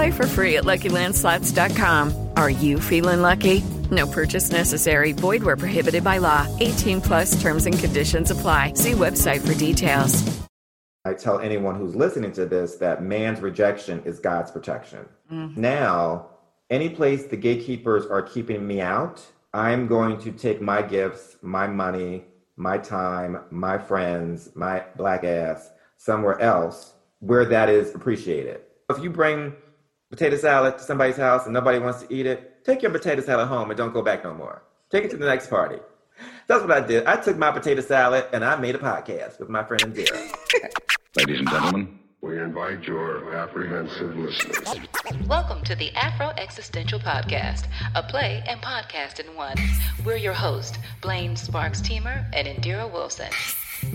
Play for free at LuckyLandSlots.com. Are you feeling lucky? No purchase necessary. Void where prohibited by law. 18 plus terms and conditions apply. See website for details. I tell anyone who's listening to this that man's rejection is God's protection. Mm-hmm. Now, any place the gatekeepers are keeping me out, I'm going to take my gifts, my money, my time, my friends, my black ass somewhere else where that is appreciated. If you bring potato salad to somebody's house and nobody wants to eat it, take your potato salad home and don't go back no more. Take it to the next party. That's what I did. I took my potato salad and I made a podcast with my friend Indira. Ladies and gentlemen, We invite your apprehensive listeners. Welcome to the Afro Existential Podcast, a play and podcast in one. We're your host, Blaine Sparks Teamer and Indira Wilson.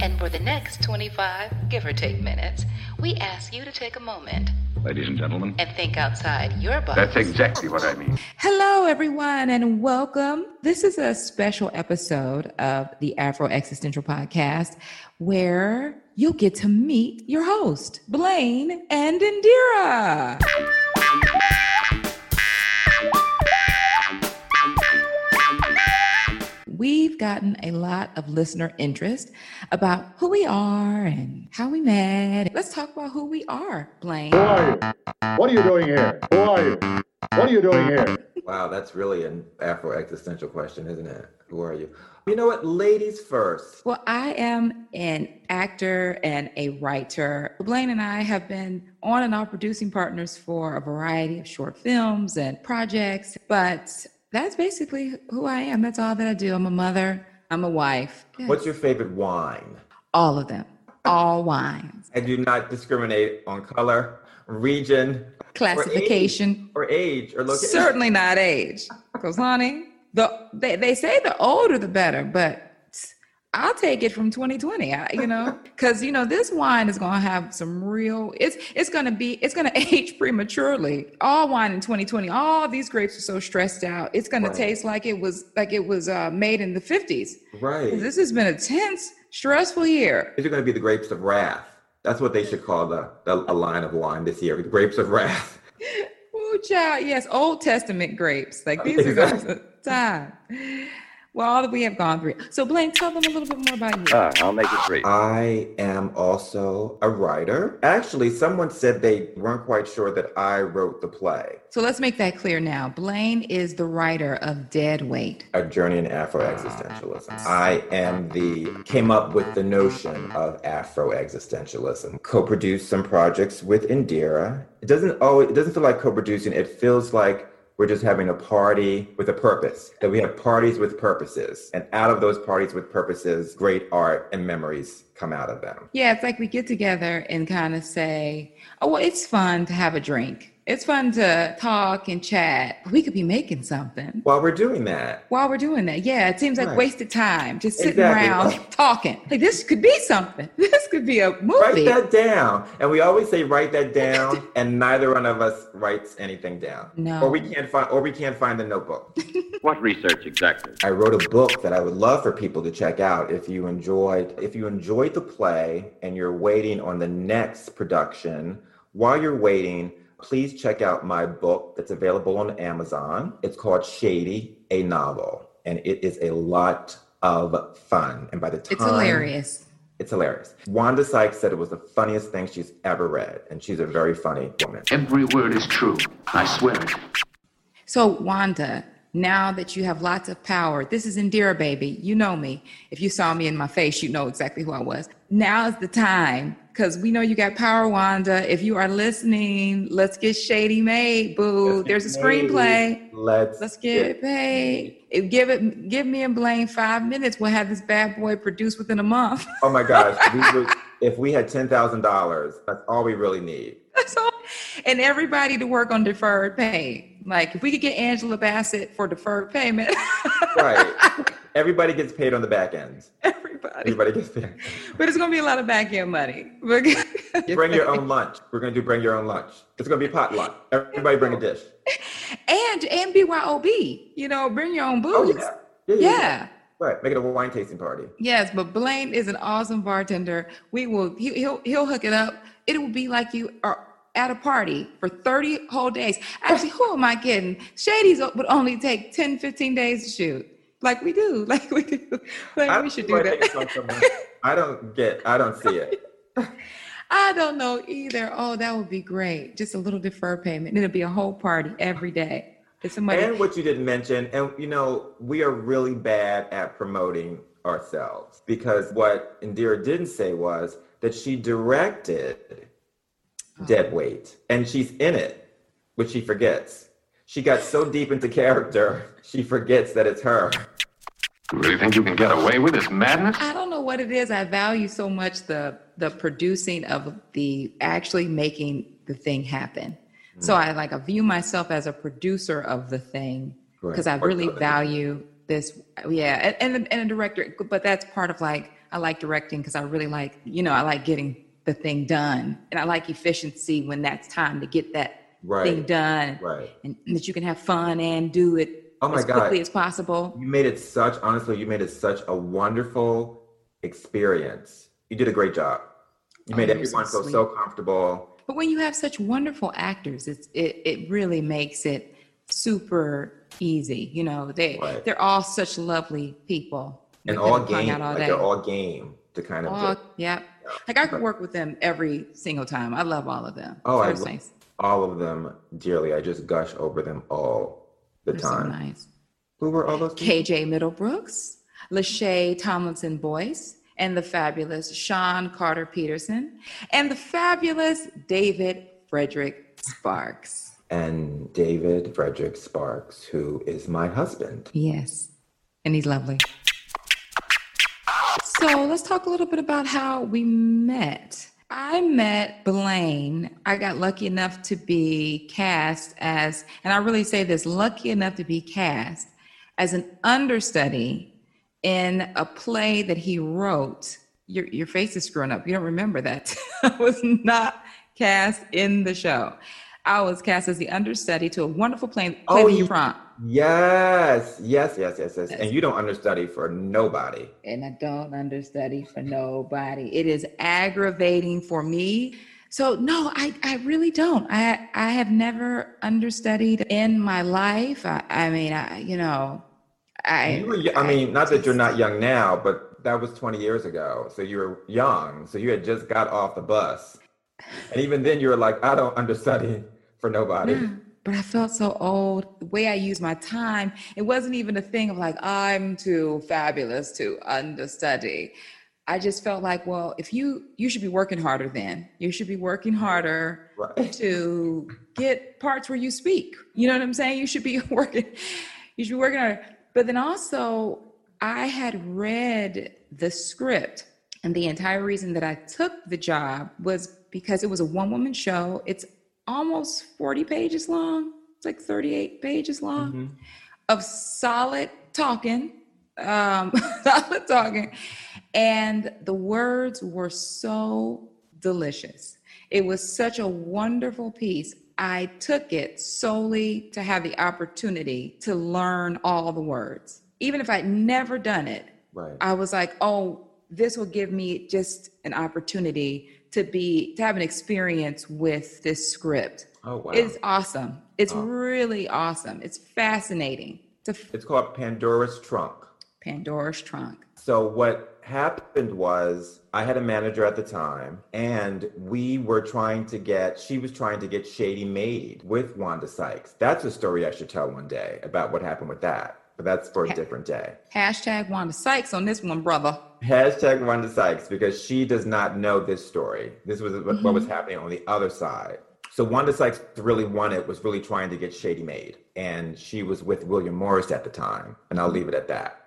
And for the next 25, give or take minutes, we ask you to take a moment ladies and gentlemen, and think outside your box. That's exactly what I mean. Hello, everyone, and welcome. This is a special episode of the Afro Existential Podcast where you'll get to meet your host, Blaine and Indira. We've gotten a lot of listener interest about who we are and how we met. Let's talk about who we are, Blaine. Who are you? What are you doing here? Who are you? What are you doing here? Wow, that's really an Afro existential question, isn't it? Who are you? You know what? Ladies first. Well, I am an actor and a writer. Blaine and I have been on and off producing partners for a variety of short films and projects, but that's basically who I am. That's all that I do. I'm a mother, I'm a wife. Yeah. What's your favorite wine? All of them, all wines. I do not discriminate on color, region, classification, or age, or, age, or location. Certainly not age. Because, honey, the they, they say the older the better, but I'll take it from 2020. I, you know, because you know this wine is gonna have some real. It's it's gonna be it's gonna age prematurely. All wine in 2020. All these grapes are so stressed out. It's gonna Right. taste like it was like it was uh, made in the 50s. Right. This has been a tense, stressful year. These are going to be the grapes of wrath. That's what they should call the, the a line of wine this year. The grapes of wrath. Ooh, child, yes, Old Testament grapes. Like these are going to time. Well, all that we have gone through. So, Blaine, tell them a little bit more about you. ah, I'll make it brief. I am also a writer. Actually, someone said they weren't quite sure that I wrote the play, So let's make that clear now. Blaine is the writer of Dead Wait. A Journey in Afro Existentialism. I am the came up with the notion of Afro existentialism. Co-produced some projects with Indira. It doesn't always it doesn't feel like co-producing. It feels like we're just having a party with a purpose. That we have parties with purposes, and out of those parties with purposes, great art and memories come out of them. Yeah, it's like we get together and kind of say, oh, well, it's fun to have a drink. It's fun to talk and chat. We could be making something While we're doing that, while we're doing that. Yeah, it seems like Right. wasted time just sitting Exactly. around talking. Like, this could be something. This could be a movie. write that down. And we always say write that down, and neither one of us writes anything down. No. Or we can't find or we can't find the notebook. What research exactly? I wrote a book that I would love for people to check out if you enjoyed if you enjoyed the play and you're waiting on the next production. While you're waiting, please check out my book that's available on Amazon. It's called Shady, a novel, and it is a lot of fun. And by the time it's hilarious. It's hilarious. Wanda Sykes said it was the funniest thing she's ever read, and she's a very funny woman. Every word is true. I swear it. So, Wanda, now that you have lots of power, this is Indira, baby. You know me. If you saw me in my face, you know exactly who I was. Now is the time because we know you got power, Wanda. If you are listening, let's get Shady made, boo. Let's There's a screenplay. Let's Let's get paid. If give it, give me and Blaine five minutes. We'll have this bad boy produced within a month. Oh my gosh, we would, if we had ten thousand dollars, that's all we really need. So, and everybody to work on deferred pay. Like if we could get Angela Bassett for deferred payment, Right. Everybody gets paid on the back end. everybody. Everybody gets paid. But it's gonna be a lot of back end money. Bring your own lunch. We're gonna do bring your own lunch. It's gonna be potluck. Everybody bring a dish. and and BYOB. You know, bring your own oh, booze. Oh yeah. Yeah, yeah, Yeah. Right. Make it a wine tasting party. Yes, but Blaine is an awesome bartender. We will he, he'll he'll hook it up. It will be like you are at a party for 30 whole days. Actually, who am I kidding? Shady's would only take 10, 15 days to shoot. Like we do. Like we do. Like we should do why it takes that. I don't get. I don't see it. I don't know either. Oh, that would be great. Just a little deferred payment. It'll be a whole party every day. Somebody And what you didn't mention, and you know, we are really bad at promoting ourselves because what Indira didn't say was that she directed Dead Wait and she's in it, which she forgets. She got so deep into character, she forgets that it's her. You really think you can get away with this madness? I don't know what it is. I value so much the the producing of the actually making the thing happen. So Mm. I like I view myself as a producer of the thing Right. because I really value this. Yeah, and, and and a director, but that's part of like I like directing because I really like you know I like getting the thing done, and I like efficiency when that's time to get that thing done, Right. and that you can have fun and do it Oh my as God. quickly as possible. You made it such, honestly, you made it such a wonderful experience. You did a great job. You Oh, made everyone so feel so comfortable. But when you have such wonderful actors, it's it it really makes it super easy. You know, they Right. they're all such lovely people. And all game, out all like they're all game to kind of All- just, yeah. Like I could work with them every single time. I love all of them. oh, I love nice. all of them dearly. I just gush over them all the They're so time. nice. Who were all those people? KJ Middlebrooks, Lachey Tomlinson Boyce, and the fabulous Sean Carter Peterson, and the fabulous David Frederick Sparks. And David Frederick Sparks, who is my husband. Yes, and he's lovely. So let's talk a little bit about how we met. I met Blaine. I got lucky enough to be cast as, and I really say this lucky enough to be cast as an understudy in a play that he wrote. Your, your face is screwing up. You don't remember that. I was not cast in the show. I was cast as the understudy to a wonderful play, oh, play Oh, you you- prompt. Yes, yes, yes, yes, yes. And you don't understudy for nobody. and I don't understudy for nobody. It is aggravating for me. So no, I, I really don't. I I have never understudied in my life. I, I mean, I you know, I You were, y- I mean, not that you're not young now, but that was 20 years ago. So you were young. So you had just got off the bus. And even then you were like, I don't understudy for nobody. Yeah, but I felt so old. The way I used my time, it wasn't even a thing of like, I'm too fabulous to understudy. I just felt like, well, if you you should be working harder then. You should be working harder Right. to get parts where you speak. You know what I'm saying? You should be working, you should be working harder. But then also, I had read the script, and the entire reason that I took the job was because it was a one woman show. It's almost 40 pages long, it's like 38 pages long of solid talking, um, solid talking. And the words were so delicious. It was such a wonderful piece. I took it solely to have the opportunity to learn all the words. Even if I'd never done it, Right. I was like, oh, this will give me just an opportunity to be to have an experience with this script. Oh, wow. It's awesome. It's oh. really awesome. It's fascinating. To It's called Pandora's Trunk. Pandora's Trunk. So what happened was I had a manager at the time and we were trying to get she was trying to get Shady made with Wanda Sykes. That's a story I should tell one day about what happened with that. But that's for a different day. Hashtag Wanda Sykes on this one, brother. Hashtag Wanda Sykes because she does not know this story. This was what what was Mhm. happening on the other side. So Wanda Sykes really wanted was really trying to get Shady made, and she was with William Morris at the time, and I'll leave it at that.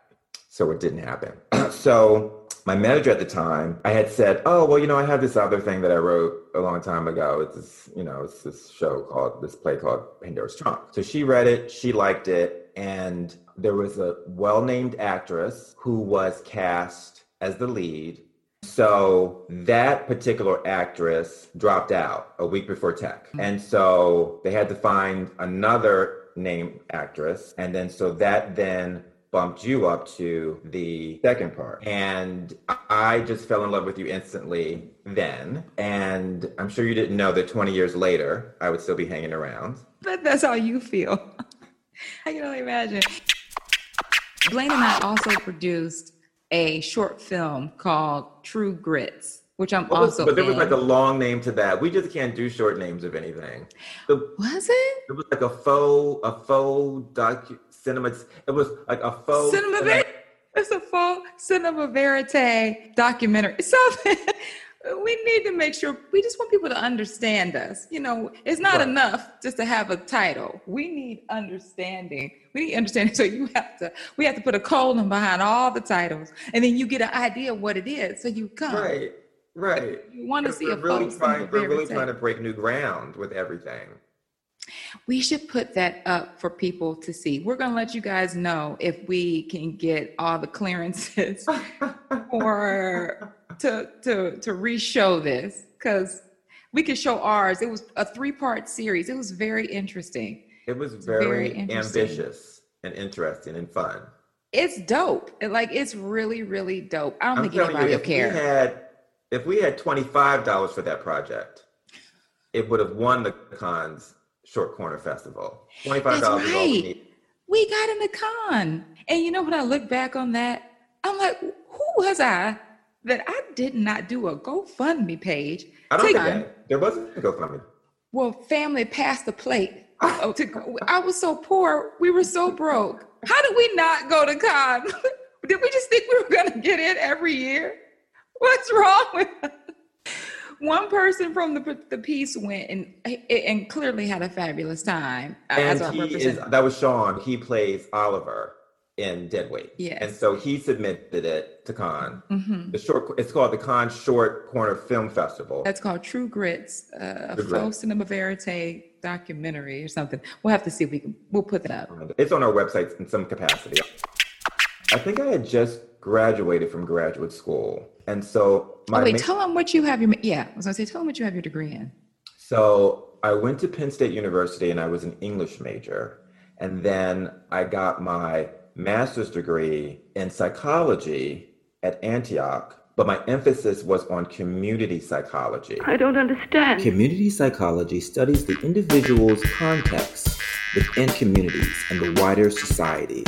So it didn't happen. so my manager at the time, I had said, "Oh well, you know, I have this other thing that I wrote a long time ago. It's this, you know, it's this show called this play called Pandora's Trunk." So she read it, she liked it, and there was a well-named actress who was cast as the lead. So that particular actress dropped out a week before tech. Mm-hmm. And so they had to find another named actress. And then so that then bumped you up to the second part. And I just fell in love with you instantly then. And I'm sure you didn't know that 20 years later, I would still be hanging around. But that's how you feel. I can only imagine. Blaine and I also produced a short film called True Grits, which I'm was- also but there was like a long name to that. We just can't do short names of anything. The- was it? It was like a faux, a faux docu cinema. It was like a faux Cinema. It's a faux Cinema Verite documentary. Something. we need to make sure. We just want people to understand us. You know, it's not Right. enough just to have a title. We need understanding. We need understanding. So you have to. We have to put a colon behind all the titles, and then you get an idea of what it is. So you come. Right, right. You want to see we're a really trying, We're really trying to break new ground with everything. We should put that up for people to see. We're going to let you guys know if we can get all the clearances or to to to re-show this cuz we could show ours. It was a three-part series. It was very interesting. It was very very, ambitious and interesting and fun. It's dope. It- Like it's really really dope. I don't I'm think you, anybody will if we care. had if we had twenty five dollars for that project, it would have won the Cannes Short Corner Festival. Twenty five That's dollars is all we right. We got in the Cannes. And you know when I look back on that, I'm like, who was I that I did not do a GoFundMe page? I don't think that. there wasn't a GoFundMe. Well, family passed the plate. Oh, to go- I was so poor. We were so broke. How did we not go to Cannes? did we just think we were going to get in every year? What's wrong with us? One person from the the piece went and and clearly had a fabulous time And our he is that was Sean. He plays Oliver in Dead Wait. Yes. And so he submitted it to Cannes. Mhm. The short it's called the Cannes Short Corner Film Festival. That's called True Grits, uh, a True faux Grits. cinema verite documentary or something. We'll have to see if we can. We'll put that up. It's on our website in some capacity. I think I had just graduated from graduate school. And so Oh, my oh wait, ma- tell them what you have your. Yeah, I was gonna say, tell them what you have your degree in. So I went to Penn State University and I was an English major. And then I got my master's degree in psychology at Antioch, but my emphasis was on community psychology. I don't understand. Community psychology studies the individual's context within communities and the wider society,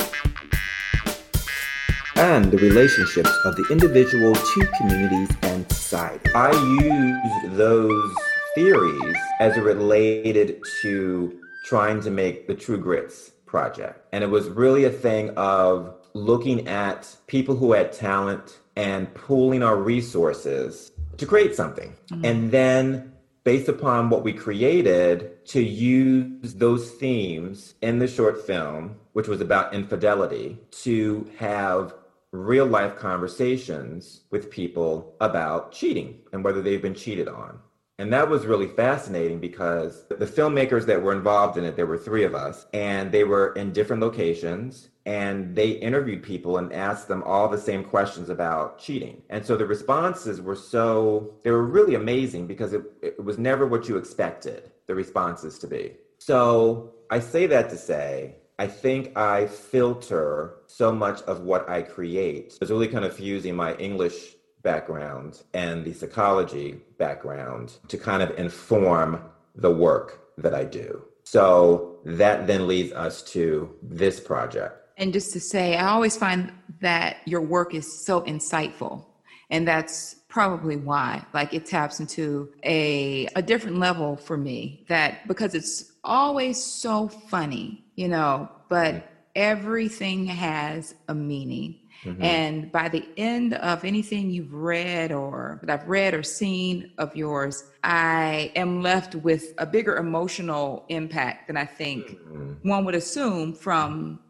and the relationships of the individual to communities and society. I used those theories as it related to trying to make the True Grits project. And it was really a thing of looking at people who had talent and pooling our resources to create something. Mm-hmm. And then based upon what we created to use those themes in the short film, which was about infidelity, to have real life conversations with people about cheating and whether they've been cheated on. And that was really fascinating because the filmmakers that were involved in it, there were three of us, and they were in different locations and they interviewed people and asked them all the same questions about cheating. And so the responses were so, they were really amazing because it, it was never what you expected the responses to be. So I say that to say, I think I filter so much of what I create. It's really kind of fusing my English background and the psychology background to kind of inform the work that I do. So that then leads us to this project. And just to say, I always find that your work is so insightful. And that's probably why. Like it taps into a a different level for me that because it's always so funny, you know, but everything has a meaning. Mhm. And by the end of anything you've read or that I've read or seen of yours, I am left with a bigger emotional impact than I think one would assume from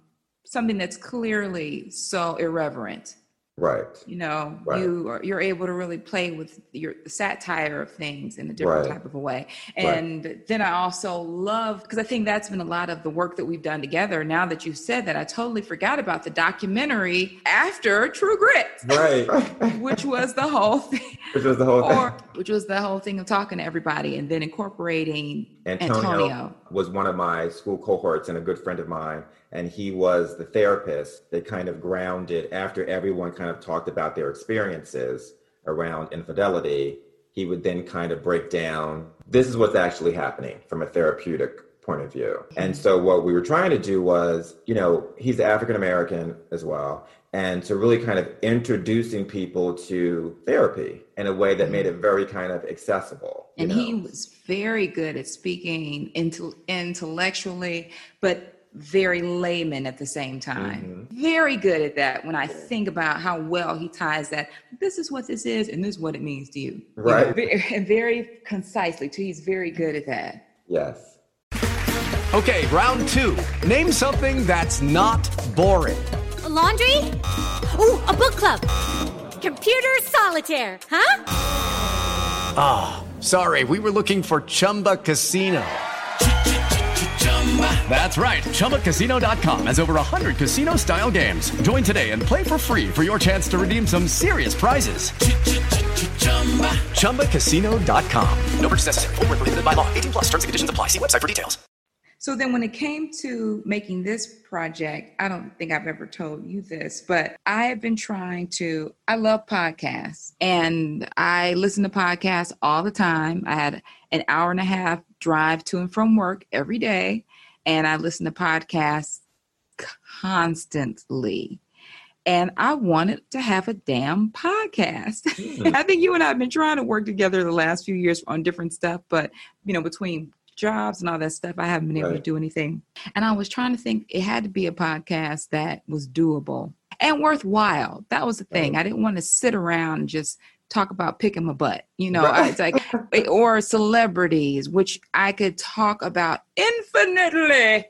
something that's clearly so irreverent. Right. You know, Right. you are you're able to really play with your the satire of things in a different Right. type of a way. Right. And then I also love because I think that's been a lot of the work that we've done together. Now that you've said that, I totally forgot about the documentary after True Grit, Right. which was the whole thing, Which was the whole thing. which was the whole thing of talking to everybody and then incorporating Antonio, Antonio. was one of my school cohorts and a good friend of mine. And he was the therapist that kind of grounded after everyone kind of talked about their experiences around infidelity. He would then kind of break down this is what's actually happening from a therapeutic point of view. Mm-hmm. And so, what we were trying to do was, you know, he's African American as well. And so, really kind of introducing people to therapy in a way that made mm-hmm. it very kind of accessible. You and know? he was very good at speaking into intellectually but very layman at the same time Mm-hmm. very good at that when i think about how well he ties that this is what this is and this is what it means to you You know, Right. ve- and very concisely too he's very good at that Yes. Okay, round two. Name something that's not boring. A laundry? Ooh, a book club. Computer solitaire, huh? Ah, sorry, we were looking for Chumba Casino. That's right. ChumbaCasino.com has over 100 casino style games. Join today and play for free for your chance to redeem some serious prizes. ChumbaCasino.com. No purchase necessary. Where prohibited by law. 18 plus terms and conditions apply. See website for details. So then when it came to making this project, I don't think I've ever told you this, but I have been trying to I love podcasts and I listen to podcasts all the time. I had an hour and a half drive to and from work every day and I listen to podcasts constantly. And I wanted to have a damn podcast. Hmm. I think you and I have been trying to work together the last few years on different stuff, but you know, between jobs and all that stuff, I haven't been able to do anything. And I was trying to think it had to be a podcast that was doable and worthwhile. That was the thing. I didn't want to sit around and just talk about picking my butt, you know, I- it's like, or celebrities, which I could talk about infinitely,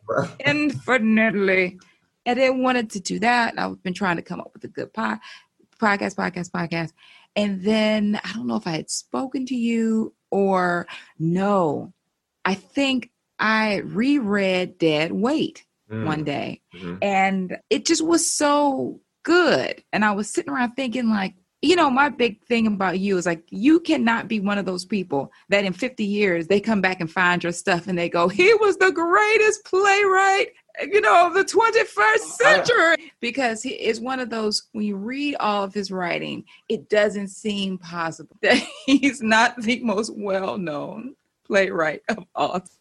infinitely. And then wanted to do that. I've been trying to come up with a good pod, podcast, podcast, podcast. And then I don't know if I had spoken to you or no. I think I reread Dead Wait Mm. one day Mhm. and it just was so good. And I was sitting around thinking, like, you know, my big thing about you is like, you cannot be one of those people that in 50 years they come back and find your stuff and they go, he was the greatest playwright, you know, of the 21st century. Because he is one of those, when you read all of his writing, it doesn't seem possible that he's not the most well known playwright of all.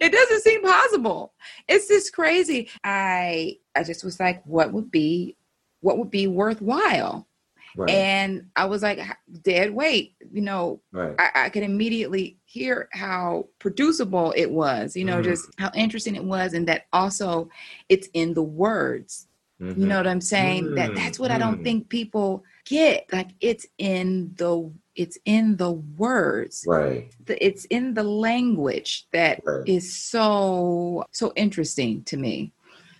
It doesn't seem possible. It's just crazy. I I just was like, what would be what would be worthwhile? Right. And I was like, Dead Wait, you know, Right. I, I could immediately hear how producible it was, you know, Mhm. just how interesting it was, and that also it's in the words. You Mhm. know what I'm saying? That Mm, that's what I don't mm. think people get. Like it's in the it's in the words Right. it's in the language that is Right. so so interesting to me.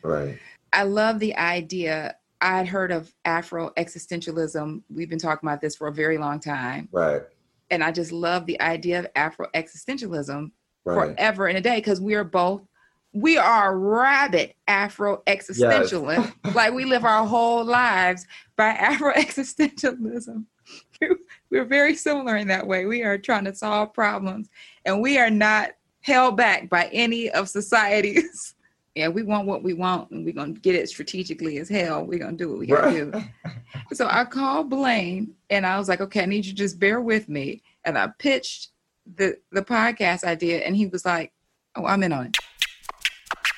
Right. I love the idea. I'd heard of Afro existentialism. We've been talking about this for a very long time, Right. and I just love the idea of Afro existentialism Right. forever and a day because we are both we are rabid Afro existentialists. like we live our whole lives by Afro existentialism. We're very similar in that way. We are trying to solve problems and we are not held back by any of society's. Yeah, we want what we want and we're going to get it strategically as hell. We're going to do what we got to do. So I called Blaine and I was like, okay, I need you to just bear with me. And I pitched the, the podcast idea and he was like, oh, I'm in on it.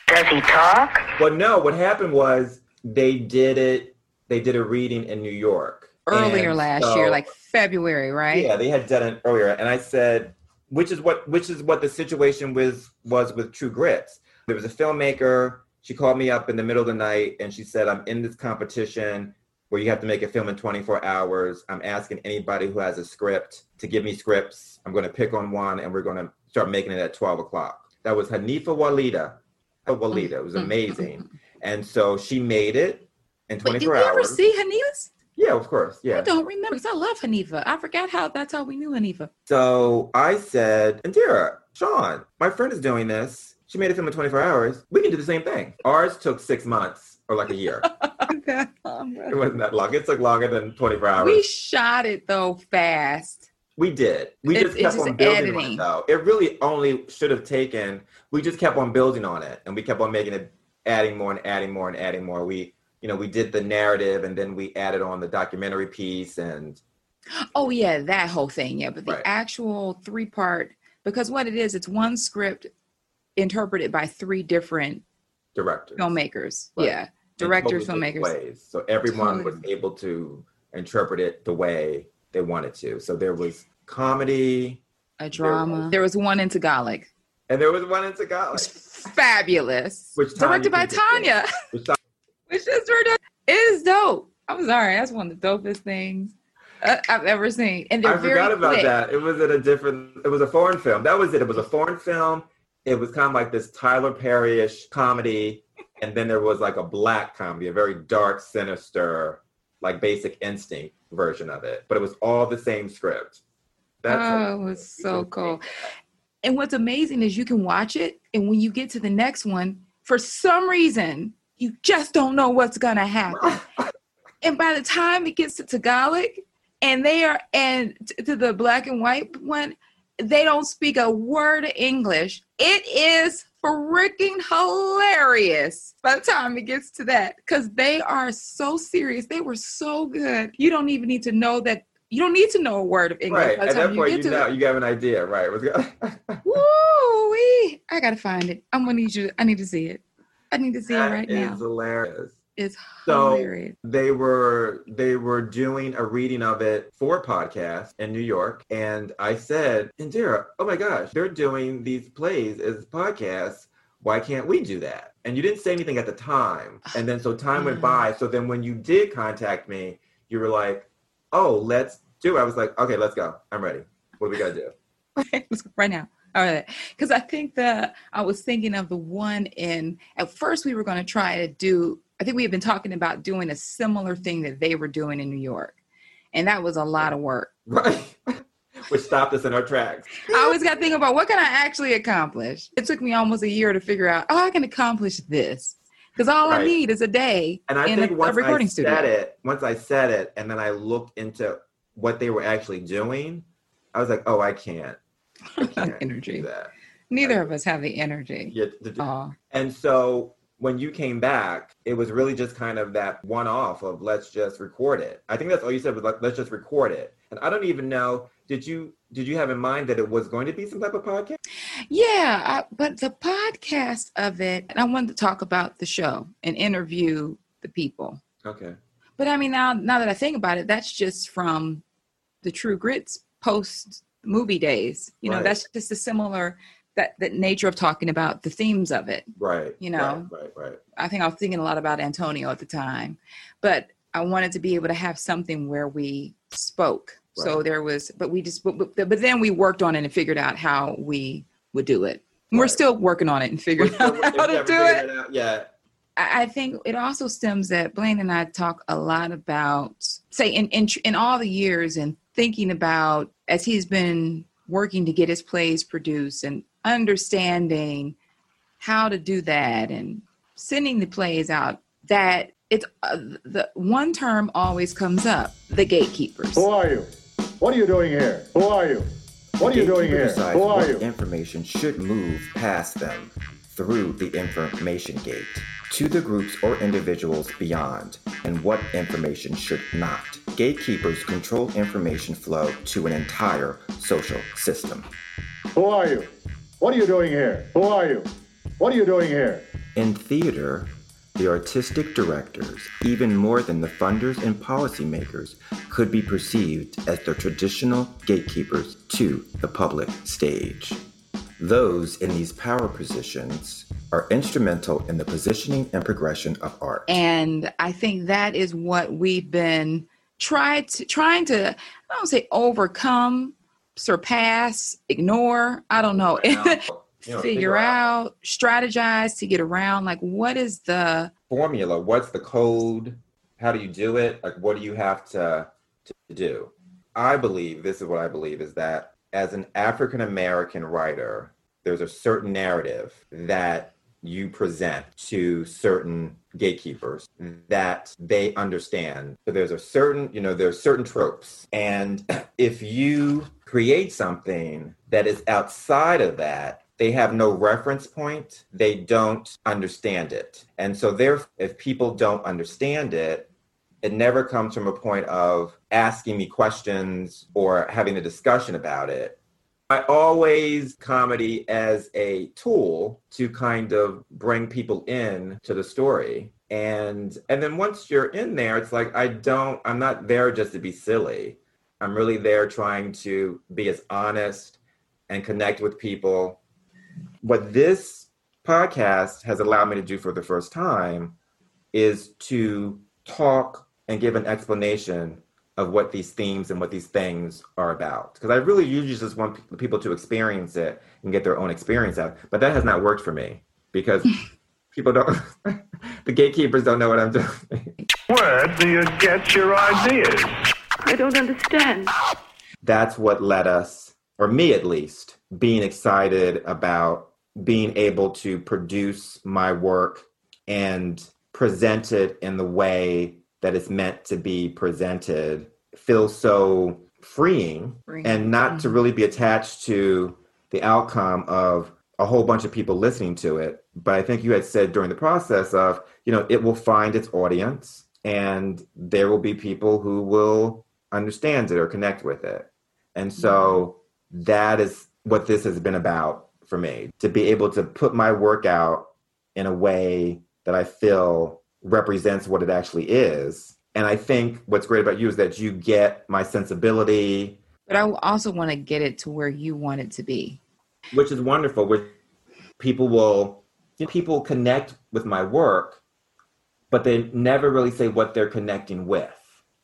Does he talk? Well, no. What happened was they did it. They did a reading in New York Earlier And last so- year, like February, right? Yeah, they had done it earlier, and I said, which is what which is what the situation was was with True Grits. There was a filmmaker. She called me up in the middle of the night, and she said, "I'm in this competition where you have to make a film in 24 hours. I'm asking anybody who has a script to give me scripts. I'm going to pick on one, and we're going to start making it at 12 o'clock." That was Hanifa Walida. Walida. It was amazing, and so she made it in 24 Wait, did 24 we ever see Hanifa's? Yeah, of course. Yeah. I don't remember because I love Hanifa. I forgot how that's how we knew Hanifa. So I said, Indira, Sean, my friend is doing this. She made a film in 24 hours. We can do the same thing. Ours took six months or like a year. okay. it wasn't that long. It took longer than 24 hours. We shot it though fast. We did. We just it's kept just on building on it though. It really only should have taken, we just kept on building on it and we kept on making it, adding more and adding more and adding more. We, you know, we did the narrative and then we added on the documentary piece and Oh yeah, that whole thing. Yeah, but the Right. actual three part because what it is, it's one script interpreted by three different directors. filmmakers. Right. Yeah, directors, totally filmmakers. Ways. So everyone was able to interpret it the way they wanted to. So there was comedy, A drama. There was one in Tagalog. and there was one in Tagalog. Fabulous. Which Tanya Directed by can just sing. Tanya. Which is. It is dope. I'm sorry. That's one of the dopest things uh, I've ever seen. And I forgot about quick. that. It was in a different. It was a foreign film. That was it. It was a foreign film. It was kind of like this Tyler Perry-ish comedy, and then there was like a black comedy, a very dark, sinister, like Basic Instinct version of it. But it was all the same script. That's oh, it was so cool. And what's amazing is you can watch it, and when you get to the next one, for some reason, you just don't know what's gonna happen. and by the time it gets to Tagalog, and they are and to the black and white one, they don't speak a word of English. It is freaking hilarious by the time it gets to that because they are so serious. They were so good. You don't even need to know that. You don't need to know a word of English. right. by the At time that point, get you to know, it. you have an idea, right? Woo wee! I gotta find it. I'm gonna need you. I need to see it. I need to see it right is now. hilarious. It's So hilarious. they were they were doing a reading of it for a podcast in New York, and I said, Indira, oh my gosh, they're doing these plays as podcasts. Why can't we do that? And you didn't say anything at the time, and then so time went by. So then when you did contact me, you were like, oh, let's do it. I was like, okay, let's go. I'm ready. What do we gotta do? Let's right now. All right. Because I think that I was thinking of the one in, at first we were going to try to do, I think we had been talking about doing a similar thing that they were doing in New York. And that was a lot of work. Right. Which stopped us in our tracks. I always got to think about what can I actually accomplish? It took me almost a year to figure out, oh, I can accomplish this. Because all I need is a day And I in think a, a once recording I studio. said it, once I said it, and then I looked into what they were actually doing, I was like, oh, I can't. I energy. Neither of us have the energy. Yeah, do- And so when you came back, it was really just kind of that one off of let's just record it. I think that's all you said was like, let's just record it. And I don't even know, did you did you have in mind that it was going to be some type of podcast? Yeah, I, but the podcast of it, and I wanted to talk about the show and interview the people. Okay. But I mean, now now that I think about it, that's just from the True Grits post movie days. You know, Right. that's just a similar that that nature of talking about the themes of it. Right. You know. Right, right, right. I think I was thinking a lot about Antonio at the time, but I wanted to be able to have something where we spoke. So there was, but we just, but, but, but then we worked on it and figured out how we would do it. And We're still working on it and figuring out how to do figured it. yeah. I I think it also stems that Blaine and I talk a lot about, say, in, in in all the years and thinking about as he's been working to get his plays produced and understanding how to do that and sending the plays out. That it's uh, the one term always comes up: the gatekeepers. Who are you? What are you doing here? Who are you? What are you doing here? decides Who are what you? information should move past them through the information gate to the groups or individuals beyond, and what information should not. Gatekeepers control information flow to an entire social system. Who are you? What are you doing here? Who are you? What are you doing here? In theater, the artistic directors, even more than the funders and policymakers, could be perceived as the traditional gatekeepers to the public stage. Those in these power positions are instrumental in the positioning and progression of art. And I think that is what we've been tried to, trying to, I don't say overcome, surpass, ignore. I don't know. You know, figure, figure out, strategize to get around. Like, what is the formula what's the code how do you do it like what do you have to to do i believe this is what i believe is that as an african american writer there's a certain narrative that you present to certain gatekeepers that they understand. So there's a certain you know there's certain tropes. And if you create something that is outside of that they have no reference point they don't understand it. And so there if people don't understand it it never comes from a point of asking me questions or having a discussion about it. I always comedy as a tool to kind of bring people in to the story. And and then once you're in there it's like i don't i'm not there just to be silly. I'm really there trying to be as honest and connect with people. What this podcast has allowed me to do for the first time is to talk and give an explanation of what these themes and what these things are about. Because I really usually just want pe- people to experience it and get their own experience out. But that has not worked for me because people don't, the gatekeepers don't know what I'm doing. Where do you get your ideas? I don't understand. That's what led us, or me at least, being excited about being able to produce my work and present it in the way that it's meant to be presented feels so freeing Freeing. and not to mm-hmm. really be attached to the outcome of a whole bunch of people listening to it. But i think you had said during the process of you know it will find its audience and there will be people who will understand it or connect with it. And so mm-hmm. that is what this has been about for me to be able to put my work out in a way that I feel represents what it actually is. And I think what's great about you is that you get my sensibility, but I also want to get it to where you want it to be. which is wonderful. Where people will people connect with my work, but they never really say what they're connecting with.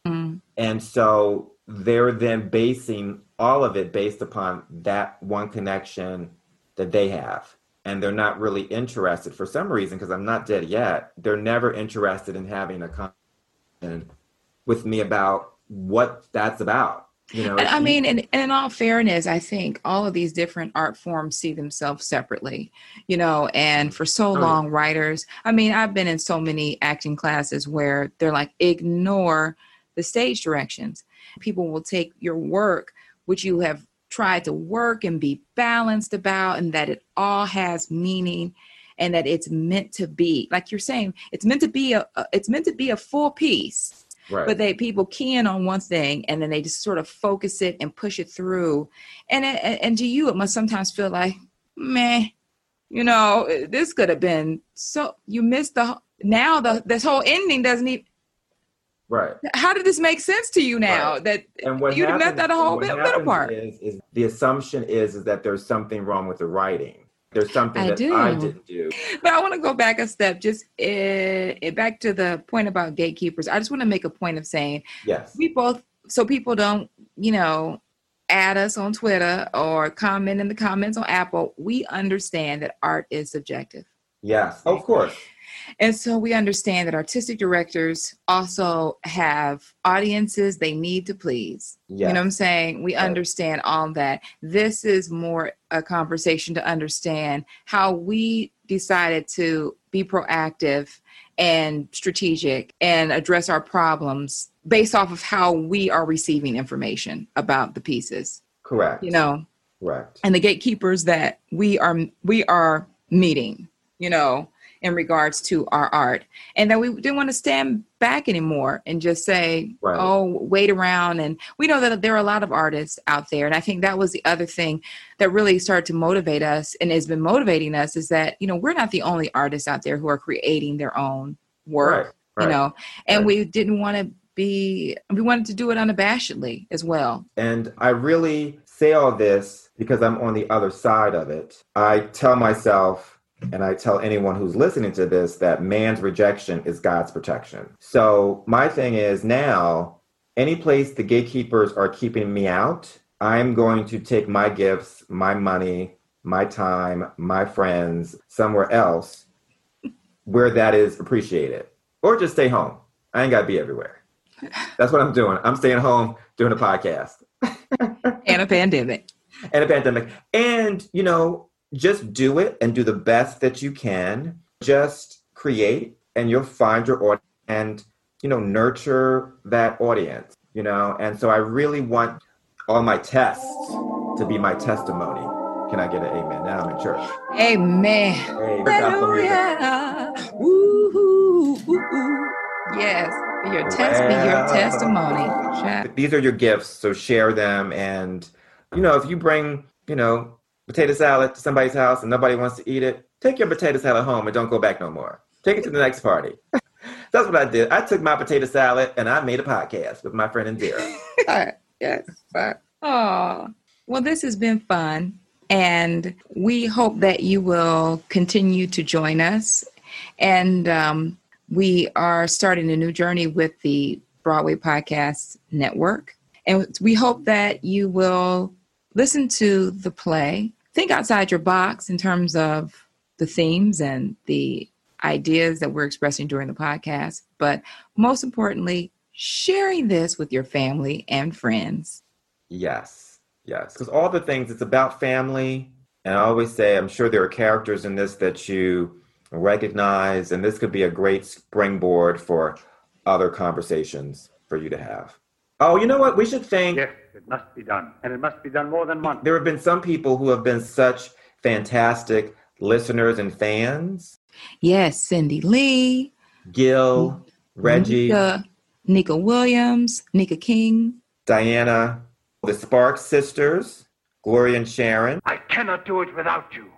Mm. And so they're then basing all of it based upon that one connection that they have. And they're not really interested for some reason, because I'm not dead yet. They're never interested in having a conversation with me about what that's about. You know, And I mean, in, in all fairness, I think all of these different art forms see themselves separately, you know, and for so Oh, long, writers, I mean, I've been in so many acting classes where they're like, ignore the stage directions. People will take your work, which you have tried to work and be balanced about, and that it all has meaning and that it's meant to be like you're saying it's meant to be a, a it's meant to be a full piece Right. but they people key in on one thing and then they just sort of focus it and push it through and it, and and to you it must sometimes feel like meh you know this could have been so you missed the now the this whole ending doesn't even right. how did this make sense to you now that And what you'd have met that a whole bit middle part Is, is the assumption is is that there's something wrong with the writing. There's something I that do. I didn't do. but I want to go back a step, just uh, back to the point about gatekeepers. I just want to make a point of saying Yes. we both, so people don't, you know, add us on Twitter or comment in the comments on Apple. We understand that art is subjective. Yes. Of course. And so we understand that artistic directors also have audiences they need to please. You know what I'm saying? We understand all that. This is more a conversation to understand how we decided to be proactive and strategic and address our problems based off of how we are receiving information about the pieces. Correct. You know, Correct. and the gatekeepers that we are we are meeting you know in regards to our art and that we didn't want to stand back anymore and just say Right. oh wait around and we know that there are a lot of artists out there and i think that was the other thing that really started to motivate us and has been motivating us is that you know we're not the only artists out there who are creating their own work, Right, right, you know, and we didn't want to be, we wanted to do it unabashedly as well. And I really say all this because I'm on the other side of it. I tell myself, and I tell anyone who's listening to this, that man's rejection is God's protection. So my thing is now, any place the gatekeepers are keeping me out, I'm going to take my gifts, my money, my time, my friends somewhere else where that is appreciated. Or just stay home. I ain't got to be everywhere. That's what I'm doing. I'm staying home doing a podcast And a pandemic. and a pandemic. And, you know, just do it and do the best that you can. Just create and you'll find your audience and, you know, nurture that audience, you know. And so I really want all my tests to be my testimony. Can I get an amen? Now I'm in church. Amen. Gospel. Hallelujah. Woo-hoo, woo-hoo. Yes. Be your test, be your testimony. These are your gifts, so share them. And, you know, if you bring, you know, potato salad to somebody's house and nobody wants to eat it, take your potato salad home and don't go back no more. Take it to the next party. That's what I did. I took my potato salad and I made a podcast with my friend Indira. yes. Oh, well, this has been fun. And we hope that you will continue to join us. And um, we are starting a new journey with the Broadway Podcast Network. And we hope that you will listen to the play, think outside your box in terms of the themes and the ideas that we're expressing during the podcast. But most importantly, sharing this with your family and friends. Yes, yes. Because all the things, it's about family. And I always say, I'm sure there are characters in this that you recognize, and this could be a great springboard for other conversations for you to have. Oh, you know what? We should thank. Yes, it must be done. And it must be done more than once. There have been some people who have been such fantastic listeners and fans. Yes, Cindy Lee, Gil, Reggie, Nika, Nika Williams, Nika King. Diana, the Sparks sisters, Gloria and Sharon. I cannot do it without you.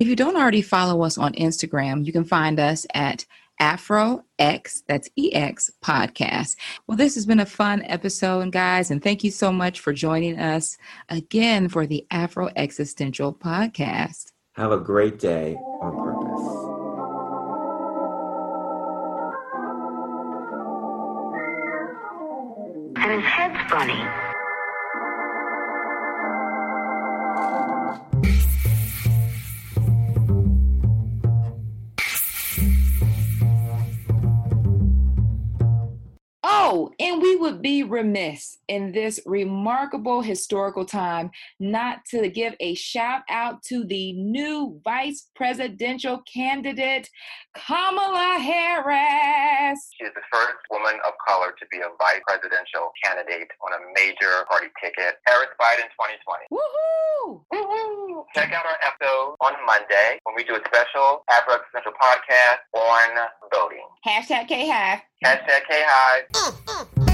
If you don't already follow us on Instagram, you can find us at Afro X, that's EX podcast. Well, this has been a fun episode, guys, and thank you so much for joining us again for the Afro Existential podcast. Have a great day on purpose. And his head's funny. Be remiss in this remarkable historical time not to give a shout out to the new vice presidential candidate, Kamala Harris. She is the first woman of color to be a vice presidential candidate on a major party ticket. Harris Biden 2020. Woohoo! Woohoo! Check out our episode on Monday when we do a special Afro Central podcast on voting. Hashtag K Hive. Hashtag K High.